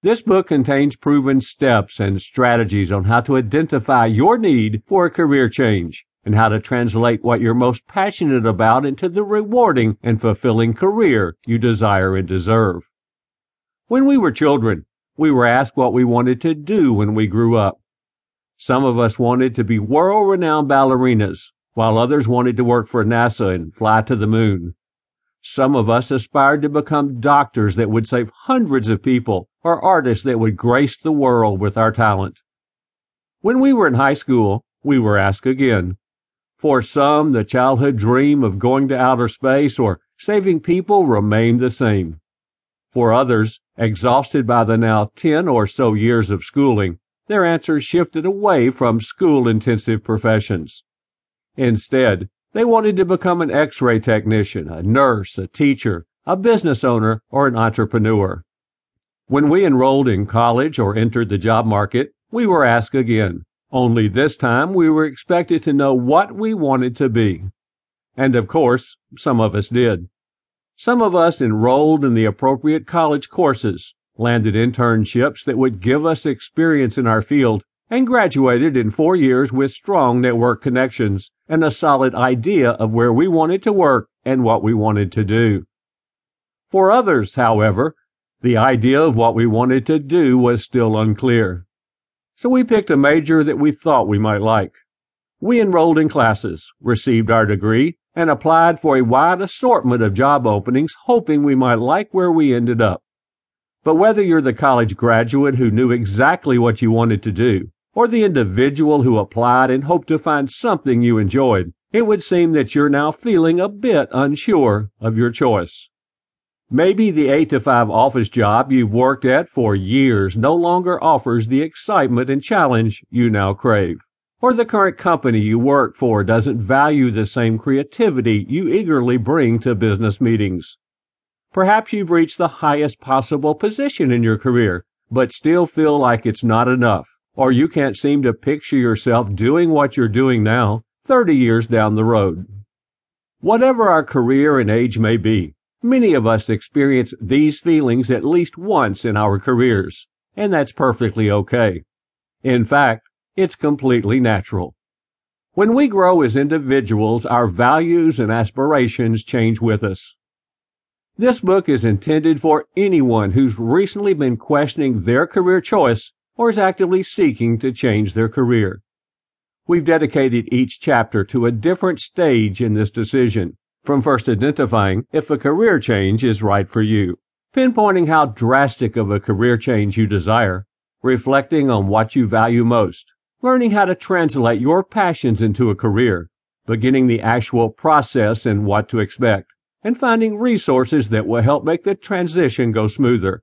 This book contains proven steps and strategies on how to identify your need for a career change and how to translate what you're most passionate about into the rewarding and fulfilling career you desire and deserve. When we were children, we were asked what we wanted to do when we grew up. Some of us wanted to be world renowned ballerinas, while others wanted to work for NASA and fly to the moon. Some of us aspired to become doctors that would save hundreds of people or artists that would grace the world with our talent. When we were in high school, we were asked again. For some, the childhood dream of going to outer space or saving people remained the same. For others, exhausted by the now 10 or so years of schooling, their answers shifted away from school intensive professions. Instead, they wanted to become an x-ray technician, a nurse, a teacher, a business owner, or an entrepreneur. When we enrolled in college or entered the job market, we were asked again. Only this time we were expected to know what we wanted to be. And of course, some of us did. Some of us enrolled in the appropriate college courses, landed internships that would give us experience in our field, and graduated in four years with strong network connections and a solid idea of where we wanted to work and what we wanted to do. For others, however, the idea of what we wanted to do was still unclear. So we picked a major that we thought we might like. We enrolled in classes, received our degree, and applied for a wide assortment of job openings, hoping we might like where we ended up. But whether you're the college graduate who knew exactly what you wanted to do, or the individual who applied and hoped to find something you enjoyed, it would seem that you're now feeling a bit unsure of your choice. Maybe the 8 to 5 office job you've worked at for years no longer offers the excitement and challenge you now crave. Or the current company you work for doesn't value the same creativity you eagerly bring to business meetings. Perhaps you've reached the highest possible position in your career, but still feel like it's not enough or you can't seem to picture yourself doing what you're doing now 30 years down the road. Whatever our career and age may be, many of us experience these feelings at least once in our careers, and that's perfectly okay. In fact, it's completely natural. When we grow as individuals, our values and aspirations change with us. This book is intended for anyone who's recently been questioning their career choice or is actively seeking to change their career. We've dedicated each chapter to a different stage in this decision, from first identifying if a career change is right for you, pinpointing how drastic of a career change you desire, reflecting on what you value most, learning how to translate your passions into a career, beginning the actual process and what to expect, and finding resources that will help make the transition go smoother